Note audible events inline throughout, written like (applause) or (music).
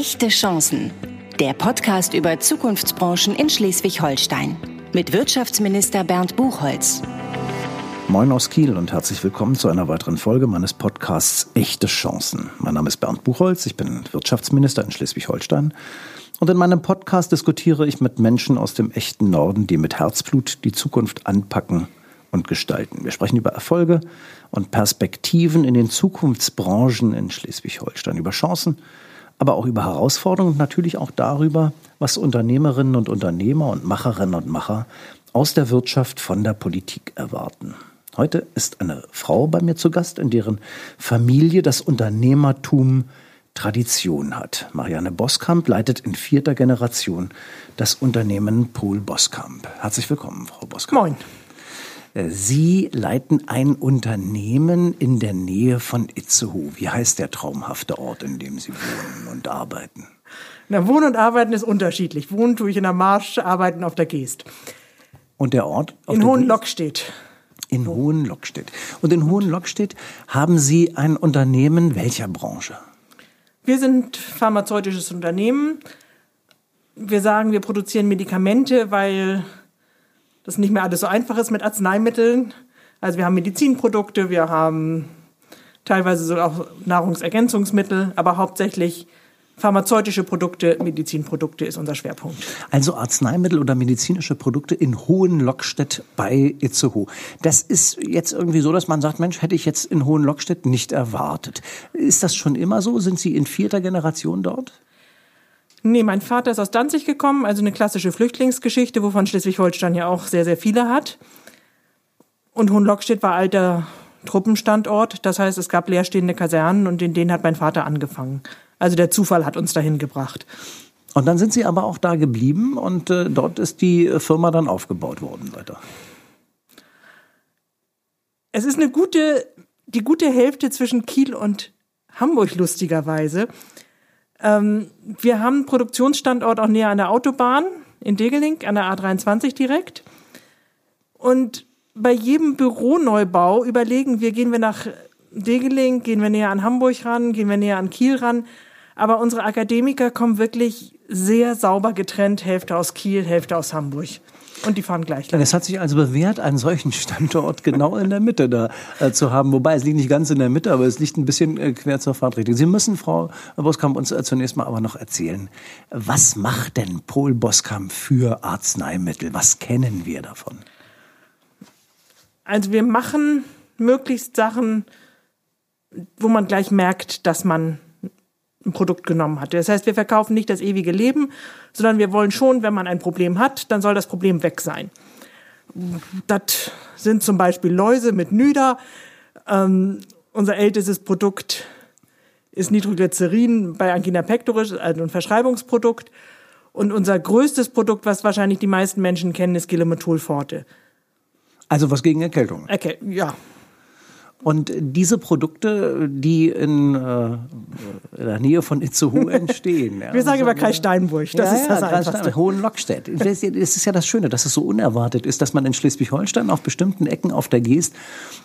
Echte Chancen. Der Podcast über Zukunftsbranchen in Schleswig-Holstein. Mit Wirtschaftsminister Bernd Buchholz. Moin aus Kiel und herzlich willkommen zu einer weiteren Folge meines Podcasts Echte Chancen. Mein Name ist Bernd Buchholz, ich bin Wirtschaftsminister in Schleswig-Holstein. Und in meinem Podcast diskutiere ich mit Menschen aus dem echten Norden, die mit Herzblut die Zukunft anpacken und gestalten. Wir sprechen über Erfolge und Perspektiven in den Zukunftsbranchen in Schleswig-Holstein, über Chancen, aber auch über Herausforderungen und natürlich auch darüber, was Unternehmerinnen und Unternehmer und Macherinnen und Macher aus der Wirtschaft von der Politik erwarten. Heute ist eine Frau bei mir zu Gast, in deren Familie das Unternehmertum Tradition hat. Marianne Boskamp leitet in vierter Generation das Unternehmen Pol Boskamp. Herzlich willkommen, Frau Boskamp. Moin. Sie leiten ein Unternehmen in der Nähe von Itzehoe. Wie heißt der traumhafte Ort, in dem Sie wohnen und arbeiten? Na, wohnen und arbeiten ist unterschiedlich. Wohnen tue ich in der Marsch, arbeiten auf der Geest. Und der Ort? in Hohenlockstedt. In Hohenlockstedt. Und in Hohenlockstedt haben Sie ein Unternehmen welcher Branche? Wir sind pharmazeutisches Unternehmen. Wir sagen, wir produzieren Medikamente, weil das nicht mehr alles so einfach ist mit Arzneimitteln. Also wir haben Medizinprodukte, wir haben teilweise so auch Nahrungsergänzungsmittel, aber hauptsächlich pharmazeutische Produkte, Medizinprodukte ist unser Schwerpunkt. Also Arzneimittel oder medizinische Produkte in Hohenlockstedt bei Itzehoe. Das ist jetzt irgendwie so, dass man sagt, Mensch, hätte ich jetzt in Hohenlockstedt nicht erwartet. Ist das schon immer so? Sind Sie in vierter Generation dort? Nee, mein Vater ist aus Danzig gekommen, also eine klassische Flüchtlingsgeschichte, wovon Schleswig-Holstein ja auch sehr, sehr viele hat. Und Hohenlockstedt war alter Truppenstandort. Das heißt, es gab leerstehende Kasernen und in denen hat mein Vater angefangen. Also der Zufall hat uns dahin gebracht. Und dann sind Sie aber auch da geblieben und äh, dort ist die Firma dann aufgebaut worden weiter. Es ist eine gute, die gute Hälfte zwischen Kiel und Hamburg lustigerweise. Ähm, wir haben Produktionsstandort auch näher an der Autobahn in Degeling, an der A23 direkt. Und bei jedem Büroneubau überlegen wir, gehen wir nach Degeling, gehen wir näher an Hamburg ran, gehen wir näher an Kiel ran. Aber unsere Akademiker kommen wirklich sehr sauber getrennt, Hälfte aus Kiel, Hälfte aus Hamburg. Und die fahren gleich. Es hat sich also bewährt, einen solchen Standort genau in der Mitte da äh, zu haben. Wobei es liegt nicht ganz in der Mitte, aber es liegt ein bisschen äh, quer zur Fahrtrichtung. Sie müssen, Frau Boskamp, uns äh, zunächst mal aber noch erzählen, was macht denn Pol Boskamp für Arzneimittel? Was kennen wir davon? Also wir machen möglichst Sachen, wo man gleich merkt, dass man ein Produkt genommen hat. Das heißt, wir verkaufen nicht das ewige Leben, sondern wir wollen schon, wenn man ein Problem hat, dann soll das Problem weg sein. Das sind zum Beispiel Läuse mit Nüder. Ähm, unser ältestes Produkt ist Nitroglycerin bei Angina pectoris, also ein Verschreibungsprodukt. Und unser größtes Produkt, was wahrscheinlich die meisten Menschen kennen, ist Gilimethol forte. Also was gegen Erkältung? Okay, ja, und diese Produkte, die in, äh, in der Nähe von Itzehoe (laughs) entstehen. Ja, Wir sagen immer Kreis Steinburg, das ja, ist das ja, Einfachste. Hohenlockstedt. Das ist ja das Schöne, dass es so unerwartet ist, dass man in Schleswig-Holstein auf bestimmten Ecken auf der Geest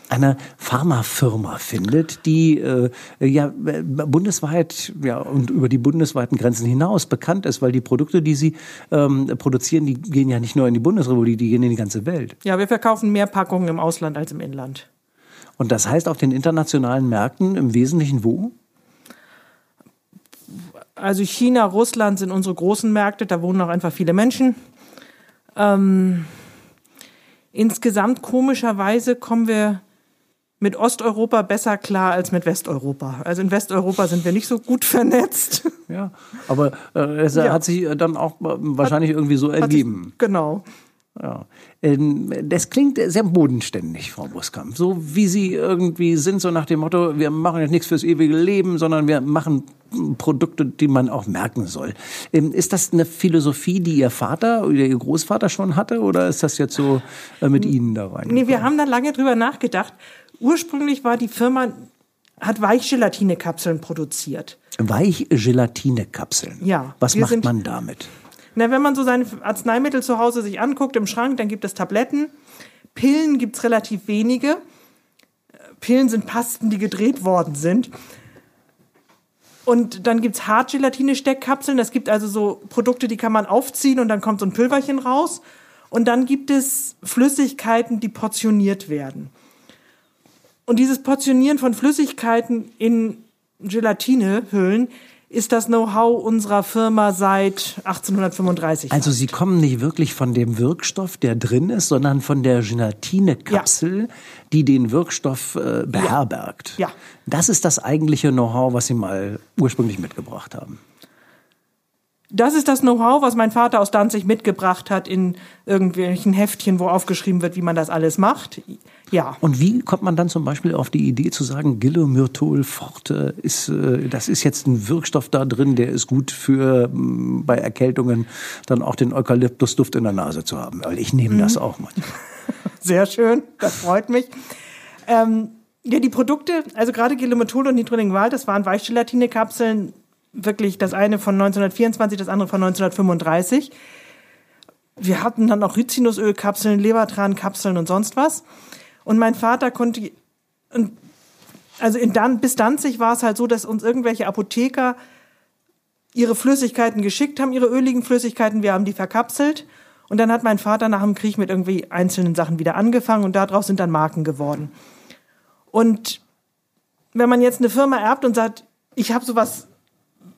eine Pharmafirma findet, die äh, ja bundesweit ja, und über die bundesweiten Grenzen hinaus bekannt ist, weil die Produkte, die sie ähm, produzieren, die gehen ja nicht nur in die Bundesrepublik, die gehen in die ganze Welt. Ja, wir verkaufen mehr Packungen im Ausland als im Inland. Und das heißt auf den internationalen Märkten im Wesentlichen wo? Also China, Russland sind unsere großen Märkte, da wohnen auch einfach viele Menschen. Ähm, insgesamt komischerweise kommen wir mit Osteuropa besser klar als mit Westeuropa. Also in Westeuropa sind wir nicht so gut (laughs) vernetzt. Ja, aber äh, es ja. hat sich dann auch wahrscheinlich hat, irgendwie so ergeben. Sich, genau. Ja. Ähm, das klingt sehr bodenständig, Frau Buskamp. So wie Sie irgendwie sind, so nach dem Motto, wir machen jetzt nichts fürs ewige Leben, sondern wir machen Produkte, die man auch merken soll. Ähm, ist das eine Philosophie, die Ihr Vater oder Ihr Großvater schon hatte oder ist das jetzt so äh, mit Ihnen da rein? Nee, wir haben da lange drüber nachgedacht. Ursprünglich war die Firma, hat Weichgelatinekapseln produziert. Weichgelatinekapseln? Ja. Was macht man damit? Na, wenn man so seine Arzneimittel zu Hause sich anguckt im Schrank, dann gibt es Tabletten. Pillen gibt es relativ wenige. Pillen sind Pasten, die gedreht worden sind. Und dann gibt's Hartgelatine-Steckkapseln. Das gibt also so Produkte, die kann man aufziehen und dann kommt so ein Pülverchen raus. Und dann gibt es Flüssigkeiten, die portioniert werden. Und dieses Portionieren von Flüssigkeiten in Gelatinehüllen ist das Know-how unserer Firma seit 1835. Also Sie kommen nicht wirklich von dem Wirkstoff, der drin ist, sondern von der Gelatinekapsel, ja. die den Wirkstoff äh, beherbergt. Ja. Das ist das eigentliche Know-how, was Sie mal ursprünglich mitgebracht haben. Das ist das Know-how, was mein Vater aus Danzig mitgebracht hat in irgendwelchen Heftchen, wo aufgeschrieben wird, wie man das alles macht. Ja. Und wie kommt man dann zum Beispiel auf die Idee zu sagen, Gillomyrtol forte ist, äh, das ist jetzt ein Wirkstoff da drin, der ist gut für mm, bei Erkältungen dann auch den Eukalyptusduft in der Nase zu haben. Weil ich nehme mhm. das auch manchmal. (laughs) Sehr schön, das freut mich. Ähm, ja, die Produkte, also gerade Gilomyrtol und Nitrolingual, das waren Weichgelatinekapseln, wirklich das eine von 1924, das andere von 1935. Wir hatten dann auch Rizinusölkapseln, Lebertrankapseln und sonst was. Und mein Vater konnte, also in Dan, bis Danzig war es halt so, dass uns irgendwelche Apotheker ihre Flüssigkeiten geschickt haben, ihre öligen Flüssigkeiten, wir haben die verkapselt. Und dann hat mein Vater nach dem Krieg mit irgendwie einzelnen Sachen wieder angefangen und daraus sind dann Marken geworden. Und wenn man jetzt eine Firma erbt und sagt, ich habe sowas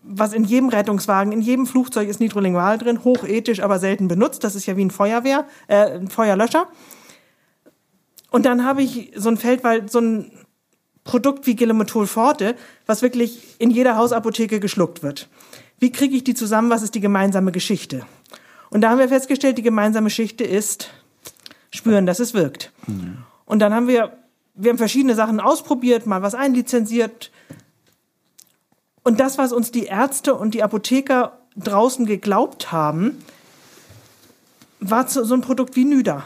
was in jedem Rettungswagen, in jedem Flugzeug ist Nitrolingual drin, hochethisch, aber selten benutzt. Das ist ja wie ein Feuerwehr, äh, ein Feuerlöscher. Und dann habe ich so ein Feldwald, so ein Produkt wie Gilomethol Forte, was wirklich in jeder Hausapotheke geschluckt wird. Wie kriege ich die zusammen? Was ist die gemeinsame Geschichte? Und da haben wir festgestellt, die gemeinsame Geschichte ist spüren, dass es wirkt. Mhm. Und dann haben wir, wir haben verschiedene Sachen ausprobiert, mal was einlizenziert, und das, was uns die Ärzte und die Apotheker draußen geglaubt haben, war so ein Produkt wie Nüder.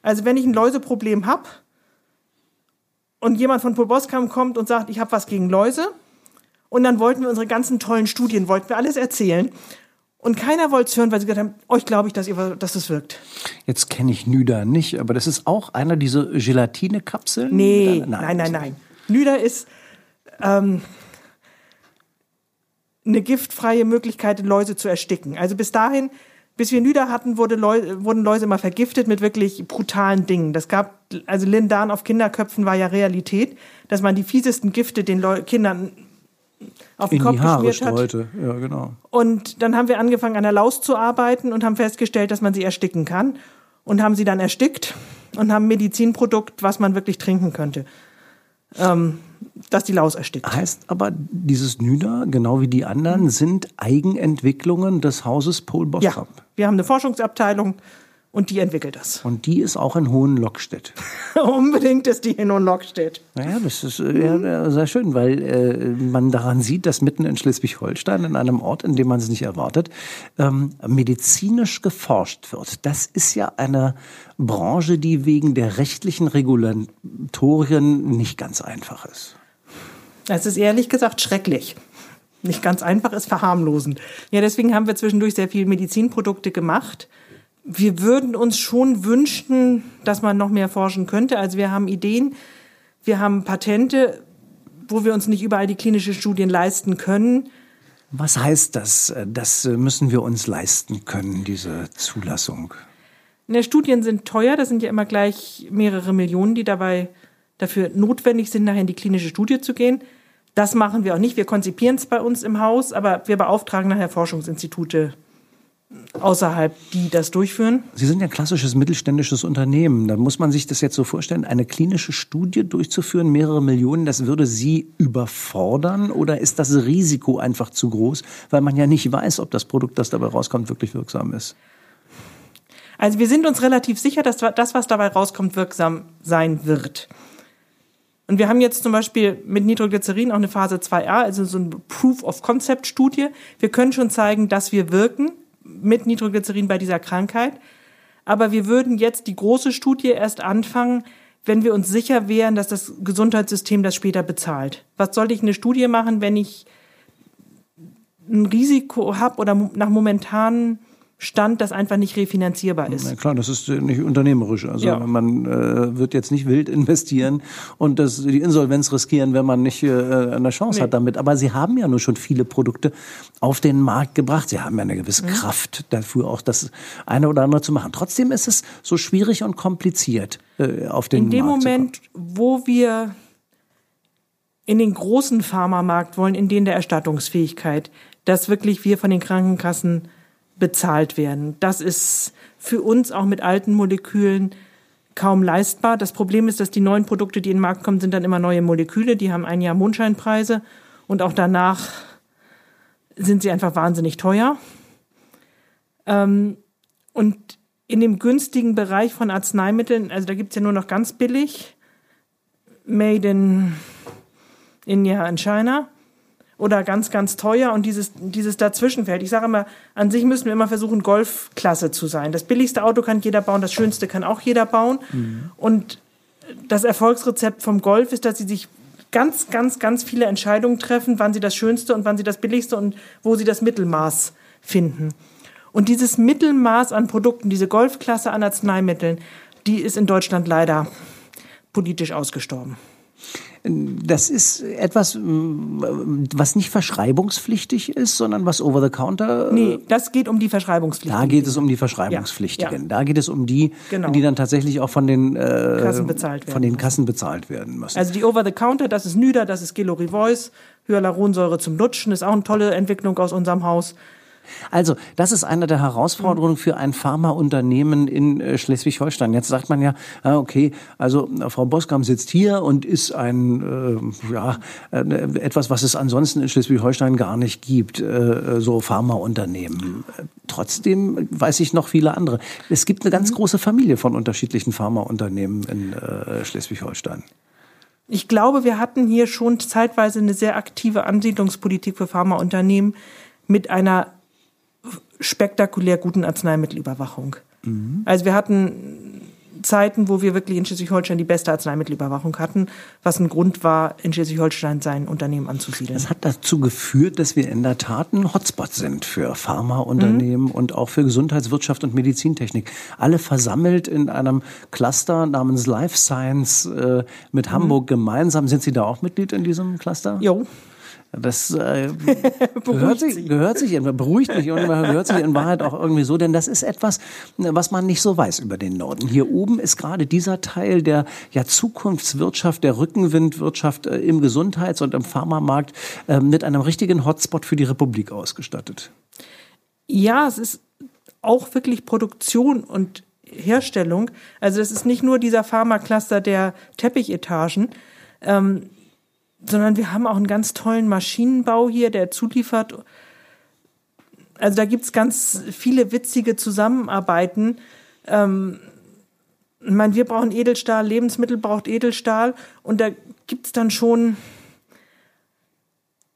Also wenn ich ein Läuseproblem habe und jemand von Proboscam kommt und sagt, ich habe was gegen Läuse, und dann wollten wir unsere ganzen tollen Studien, wollten wir alles erzählen. Und keiner wollte es hören, weil sie gesagt haben, euch glaube ich, dass, ihr, dass es wirkt. Jetzt kenne ich Nüder nicht, aber das ist auch einer dieser Gelatinekapseln? Nee, nein, nein, nein, nein. Nüder ist, ähm, eine giftfreie Möglichkeit, Läuse zu ersticken. Also bis dahin, bis wir Nüder hatten, wurde Läuse, wurden Läuse immer vergiftet mit wirklich brutalen Dingen. Das gab, also Lindan auf Kinderköpfen war ja Realität, dass man die fiesesten Gifte den Leu Kindern auf den In Kopf die Haare geschmiert hat. streute. Ja, genau. Und dann haben wir angefangen, an der Laus zu arbeiten und haben festgestellt, dass man sie ersticken kann. Und haben sie dann erstickt und haben Medizinprodukt, was man wirklich trinken könnte. Ähm, dass die Laus erstickt. Heißt aber, dieses Nüder, genau wie die anderen, sind Eigenentwicklungen des Hauses Paul Bostrom. Ja, wir haben eine Forschungsabteilung und die entwickelt das. Und die ist auch in Hohenlockstedt. (laughs) Unbedingt ist die in Hohenlockstedt. Naja, das ist äh, ja, sehr schön, weil äh, man daran sieht, dass mitten in Schleswig-Holstein, in einem Ort, in dem man es nicht erwartet, ähm, medizinisch geforscht wird. Das ist ja eine Branche, die wegen der rechtlichen Regulatorien nicht ganz einfach ist. Es ist ehrlich gesagt schrecklich nicht ganz einfach ist, verharmlosen. Ja, deswegen haben wir zwischendurch sehr viel Medizinprodukte gemacht wir würden uns schon wünschen, dass man noch mehr forschen könnte. Also wir haben Ideen, wir haben Patente, wo wir uns nicht überall die klinischen Studien leisten können. Was heißt das? Das müssen wir uns leisten können, diese Zulassung. Ne, Studien sind teuer, das sind ja immer gleich mehrere Millionen, die dabei dafür notwendig sind, nachher in die klinische Studie zu gehen. Das machen wir auch nicht. Wir konzipieren es bei uns im Haus, aber wir beauftragen nachher Forschungsinstitute außerhalb, die das durchführen? Sie sind ja ein klassisches mittelständisches Unternehmen. Da muss man sich das jetzt so vorstellen, eine klinische Studie durchzuführen, mehrere Millionen, das würde Sie überfordern oder ist das Risiko einfach zu groß, weil man ja nicht weiß, ob das Produkt, das dabei rauskommt, wirklich wirksam ist? Also wir sind uns relativ sicher, dass das, was dabei rauskommt, wirksam sein wird. Und wir haben jetzt zum Beispiel mit Nitroglycerin auch eine Phase 2a, also so eine Proof-of-Concept-Studie. Wir können schon zeigen, dass wir wirken mit Nitroglycerin bei dieser Krankheit. Aber wir würden jetzt die große Studie erst anfangen, wenn wir uns sicher wären, dass das Gesundheitssystem das später bezahlt. Was sollte ich eine Studie machen, wenn ich ein Risiko habe oder nach momentanen Stand, das einfach nicht refinanzierbar ist. Na klar, das ist äh, nicht unternehmerisch. Also Ja. man äh, wird jetzt nicht wild investieren und das, die Insolvenz riskieren, wenn man nicht äh, eine Chance Nee. hat damit. Aber Sie haben ja nur schon viele Produkte auf den Markt gebracht. Sie haben ja eine gewisse Kraft dafür, auch das eine oder andere zu machen. Trotzdem ist es so schwierig und kompliziert äh, auf den In dem Markt zu kommen. Moment, wo wir in den großen Pharmamarkt wollen, in den der Erstattungsfähigkeit, dass wirklich wir von den Krankenkassen bezahlt werden. Das ist für uns auch mit alten Molekülen kaum leistbar. Das Problem ist, dass die neuen Produkte, die in den Markt kommen, sind dann immer neue Moleküle. Die haben ein Jahr Mondscheinpreise und auch danach sind sie einfach wahnsinnig teuer. Ähm, und in dem günstigen Bereich von Arzneimitteln, also da gibt's ja nur noch ganz billig, made in India and China oder ganz, ganz teuer und dieses, dieses Dazwischenfeld. Ich sage immer, an sich müssen wir immer versuchen, Golfklasse zu sein. Das billigste Auto kann jeder bauen, das schönste kann auch jeder bauen. Und das Erfolgsrezept vom Golf ist, dass sie sich ganz, ganz, ganz viele Entscheidungen treffen, wann sie das Schönste und wann sie das Billigste und wo sie das Mittelmaß finden. Und dieses Mittelmaß an Produkten, diese Golfklasse an Arzneimitteln, die ist in Deutschland leider politisch ausgestorben. Das ist etwas, m, was nicht verschreibungspflichtig ist, sondern was over the counter. Nee, das geht um die Verschreibungspflicht. Da geht es um die Verschreibungspflichtigen. Ja. Da geht es um die, Genau. die dann tatsächlich auch von den äh, Kassen bezahlt werden von den müssen. Kassen bezahlt werden müssen. Also die Over-the-Counter, das ist Nüder, das ist Gelorivois, Hyaluronsäure zum Lutschen, ist auch eine tolle Entwicklung aus unserem Haus. Also, das ist eine der Herausforderungen für ein Pharmaunternehmen in äh, Schleswig-Holstein. Jetzt sagt man ja, okay, also äh, Frau Boskam sitzt hier und ist ein, äh, ja, äh, etwas, was es ansonsten in Schleswig-Holstein gar nicht gibt, äh, so Pharmaunternehmen. Trotzdem weiß ich noch viele andere. Es gibt eine ganz große Familie von unterschiedlichen Pharmaunternehmen in äh, Schleswig-Holstein. Ich glaube, wir hatten hier schon zeitweise eine sehr aktive Ansiedlungspolitik für Pharmaunternehmen mit einer spektakulär guten Arzneimittelüberwachung. Also wir hatten Zeiten, wo wir wirklich in Schleswig-Holstein die beste Arzneimittelüberwachung hatten, was ein Grund war, in Schleswig-Holstein sein Unternehmen anzusiedeln. Das hat dazu geführt, dass wir in der Tat ein Hotspot sind für Pharmaunternehmen und auch für Gesundheitswirtschaft und Medizintechnik. Alle versammelt in einem Cluster namens Life Science äh, mit Hamburg gemeinsam. Sind Sie da auch Mitglied in diesem Cluster? Jo, Das äh, (laughs) gehört, sich, gehört sich, beruhigt mich und gehört sich in Wahrheit auch irgendwie so, denn das ist etwas, was man nicht so weiß über den Norden. Hier oben ist gerade dieser Teil der ja, Zukunftswirtschaft, der Rückenwindwirtschaft äh, im Gesundheits- und im Pharmamarkt äh, mit einem richtigen Hotspot für die Republik ausgestattet. Ja, es ist auch wirklich Produktion und Herstellung. Also das ist nicht nur dieser Pharma-Cluster der Teppichetagen, ähm, sondern wir haben auch einen ganz tollen Maschinenbau hier, der zuliefert. Also da gibt's ganz viele witzige Zusammenarbeiten. Ähm, ich meine, wir brauchen Edelstahl, Lebensmittel braucht Edelstahl und da gibt's dann schon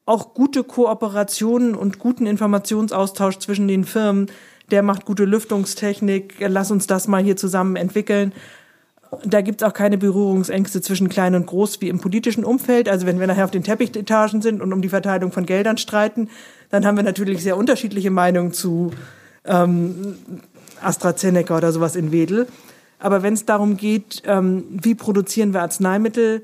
auch gute Kooperationen und guten Informationsaustausch zwischen den Firmen. Der macht gute Lüftungstechnik, lass uns das mal hier zusammen entwickeln. Da gibt's auch keine Berührungsängste zwischen klein und groß wie im politischen Umfeld. Also wenn wir nachher auf den Teppichetagen sind und um die Verteilung von Geldern streiten, dann haben wir natürlich sehr unterschiedliche Meinungen zu ähm, AstraZeneca oder sowas in Wedel. Aber wenn es darum geht, ähm, wie produzieren wir Arzneimittel,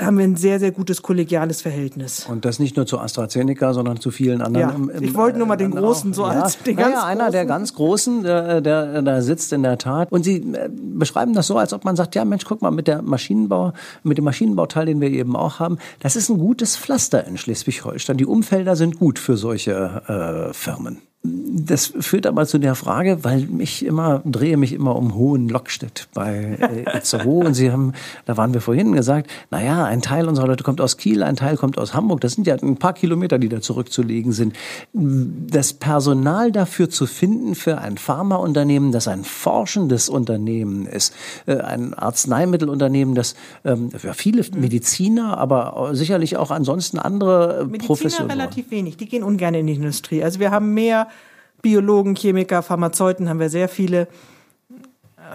haben wir ein sehr, sehr gutes kollegiales Verhältnis. Und das nicht nur zu AstraZeneca, sondern zu vielen anderen. Ja, im- im- ich wollte nur mal den äh, Großen auch. so als den naja, ganz einer der Großen. ganz Großen, der, der da sitzt in der Tat. Und Sie äh, beschreiben das so, als ob man sagt, ja Mensch, guck mal, mit der Maschinenbau, mit dem Maschinenbauteil, den wir eben auch haben, das ist ein gutes Pflaster in Schleswig-Holstein. Die Umfelder sind gut für solche äh, Firmen. Das führt aber zu der Frage, weil mich immer, drehe mich immer um Hohen Lockstedt bei äh, Itzehoe (laughs) und Sie haben, da waren wir vorhin gesagt, naja, ein Teil unserer Leute kommt aus Kiel, ein Teil kommt aus Hamburg. Das sind ja ein paar Kilometer, die da zurückzulegen sind. Das Personal dafür zu finden für ein Pharmaunternehmen, das ein forschendes Unternehmen ist, äh, ein Arzneimittelunternehmen, das ähm, ja, viele Mediziner, aber sicherlich auch ansonsten andere äh, Mediziner Professionen. relativ wenig, die gehen ungern in die Industrie. Also wir haben mehr Biologen, Chemiker, Pharmazeuten, haben wir sehr viele.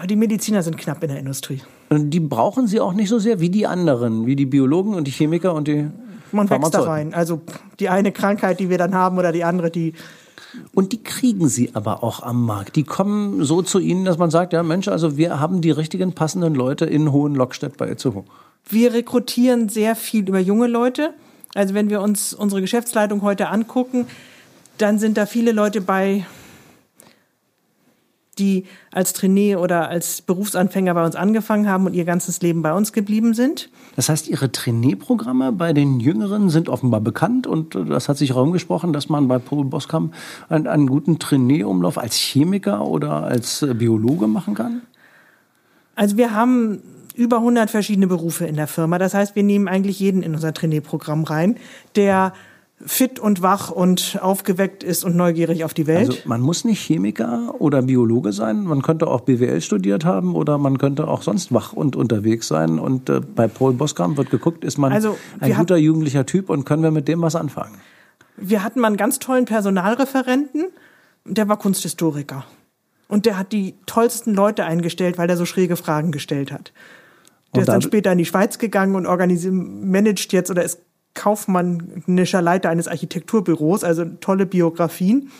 Die Mediziner sind knapp in der Industrie. Und Die brauchen sie auch nicht so sehr wie die anderen, wie die Biologen und die Chemiker und die Man wächst da rein. Also die eine Krankheit, die wir dann haben oder die andere, die Und die kriegen sie aber auch am Markt. Die kommen so zu Ihnen, dass man sagt, ja Mensch, also wir haben die richtigen passenden Leute in Hohenlockstedt bei Itzehoe. Wir rekrutieren sehr viel über junge Leute. Also wenn wir uns unsere Geschäftsleitung heute angucken, dann sind da viele Leute bei, die als Trainee oder als Berufsanfänger bei uns angefangen haben und ihr ganzes Leben bei uns geblieben sind. Das heißt, Ihre Trainee-Programme bei den Jüngeren sind offenbar bekannt und das hat sich herumgesprochen, dass man bei Paul Boskamp einen, einen guten Trainee-Umlauf als Chemiker oder als Biologe machen kann? Also wir haben über 100 verschiedene Berufe in der Firma. Das heißt, wir nehmen eigentlich jeden in unser Trainee-Programm rein, der fit und wach und aufgeweckt ist und neugierig auf die Welt. Also man muss nicht Chemiker oder Biologe sein, man könnte auch BWL studiert haben oder man könnte auch sonst wach und unterwegs sein. Und äh, bei Paul Boskamp wird geguckt, ist man also, ein guter jugendlicher Typ und können wir mit dem was anfangen? Wir hatten mal einen ganz tollen Personalreferenten, der war Kunsthistoriker. Und der hat die tollsten Leute eingestellt, weil der so schräge Fragen gestellt hat. Der ist dann später in die Schweiz gegangen und organisiert, managt jetzt oder ist kaufmännischer Leiter eines Architekturbüros, also tolle Biografien.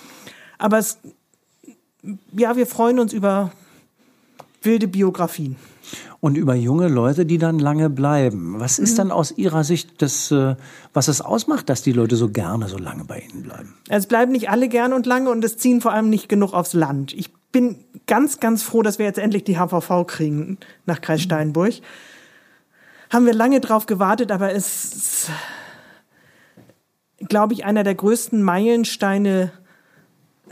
Aber es, ja, wir freuen uns über wilde Biografien. Und über junge Leute, die dann lange bleiben. Was ist mhm. dann aus Ihrer Sicht das, äh, was es ausmacht, dass die Leute so gerne so lange bei Ihnen bleiben? Es bleiben nicht alle gern und lange und es ziehen vor allem nicht genug aufs Land. Ich bin ganz, ganz froh, dass wir jetzt endlich die HVV kriegen nach Kreis Steinburg. Haben wir lange drauf gewartet, aber es ist glaube ich, einer der größten Meilensteine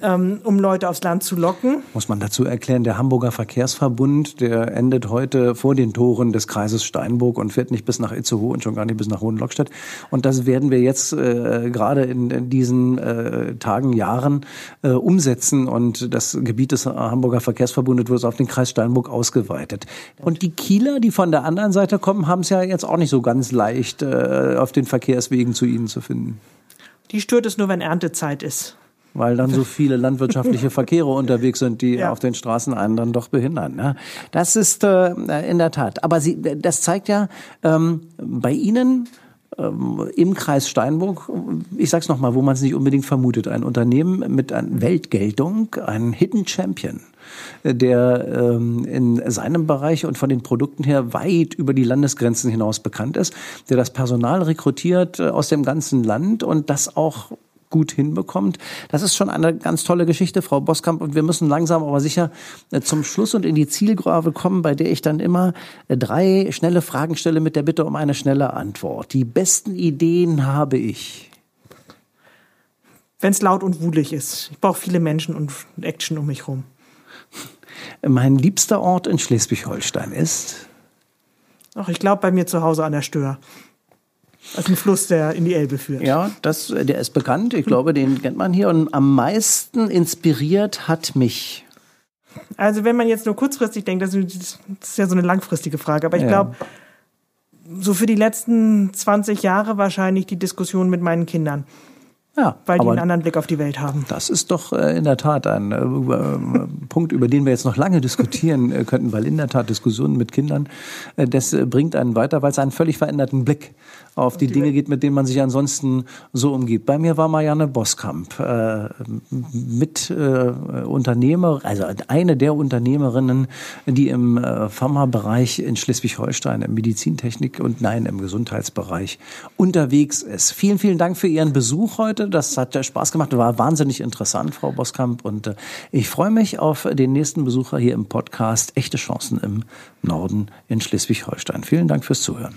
ähm, um Leute aufs Land zu locken. Muss man dazu erklären, der Hamburger Verkehrsverbund, der endet heute vor den Toren des Kreises Steinburg und fährt nicht bis nach Itzehoe und schon gar nicht bis nach Hohenlockstadt. Und das werden wir jetzt äh, gerade in, in, diesen äh, Tagen, Jahren äh, umsetzen und das Gebiet des Hamburger Verkehrsverbundes wird auf den Kreis Steinburg ausgeweitet. Und die Kieler, die von der anderen Seite kommen, haben es ja jetzt auch nicht so ganz leicht, äh, auf den Verkehrswegen zu ihnen zu finden. Die stört es nur, wenn Erntezeit ist weil dann so (laughs) viele landwirtschaftliche Verkehre unterwegs sind, die (laughs) ja. auf den Straßen einen dann doch behindern. Ne? Das ist äh, in der Tat. Aber Sie, das zeigt ja ähm, bei Ihnen ähm, im Kreis Steinburg, ich sag's nochmal, wo man es nicht unbedingt vermutet, ein Unternehmen mit einer Weltgeltung, ein Hidden Champion der ähm, in seinem Bereich und von den Produkten her weit über die Landesgrenzen hinaus bekannt ist, der das Personal rekrutiert äh, aus dem ganzen Land und das auch gut hinbekommt. Das ist schon eine ganz tolle Geschichte, Frau Boskamp. Und wir müssen langsam aber sicher äh, zum Schluss und in die Zielgrave kommen, bei der ich dann immer äh, drei schnelle Fragen stelle mit der Bitte um eine schnelle Antwort. Die besten Ideen habe ich. Wenn es laut und wulig ist. Ich brauche viele Menschen und Action um mich herum. Mein liebster Ort in Schleswig-Holstein ist? Ach, ich glaube bei mir zu Hause an der Stör. Ist ein Fluss, der in die Elbe führt. Ja, das, der ist bekannt. Ich glaube, den kennt man hier. Und am meisten inspiriert hat mich. Also, wenn man jetzt nur kurzfristig denkt, das ist ja so eine langfristige Frage. Aber ich ja. glaube, so für die letzten 20 Jahre wahrscheinlich die Diskussion mit meinen Kindern. Ja, weil die einen anderen Blick auf die Welt haben. Das ist doch äh, in der Tat ein äh, äh, Punkt, über den wir jetzt noch lange diskutieren könnten, weil in der Tat Diskussionen mit Kindern, äh, das bringt einen weiter, weil es einen völlig veränderten Blick auf die, die Dinge geht, mit denen man sich ansonsten so umgibt. Bei mir war Marianne Boskamp äh, mit äh, Unternehmer, also eine der Unternehmerinnen, die im äh, Pharma-Bereich in Schleswig-Holstein, im Medizintechnik und nein, im Gesundheitsbereich unterwegs ist. Vielen, vielen Dank für Ihren Besuch heute. Das hat Spaß gemacht, war wahnsinnig interessant, Frau Boskamp. Und äh, ich freue mich auf den nächsten Besucher hier im Podcast Echte Chancen im Norden in Schleswig-Holstein. Vielen Dank fürs Zuhören.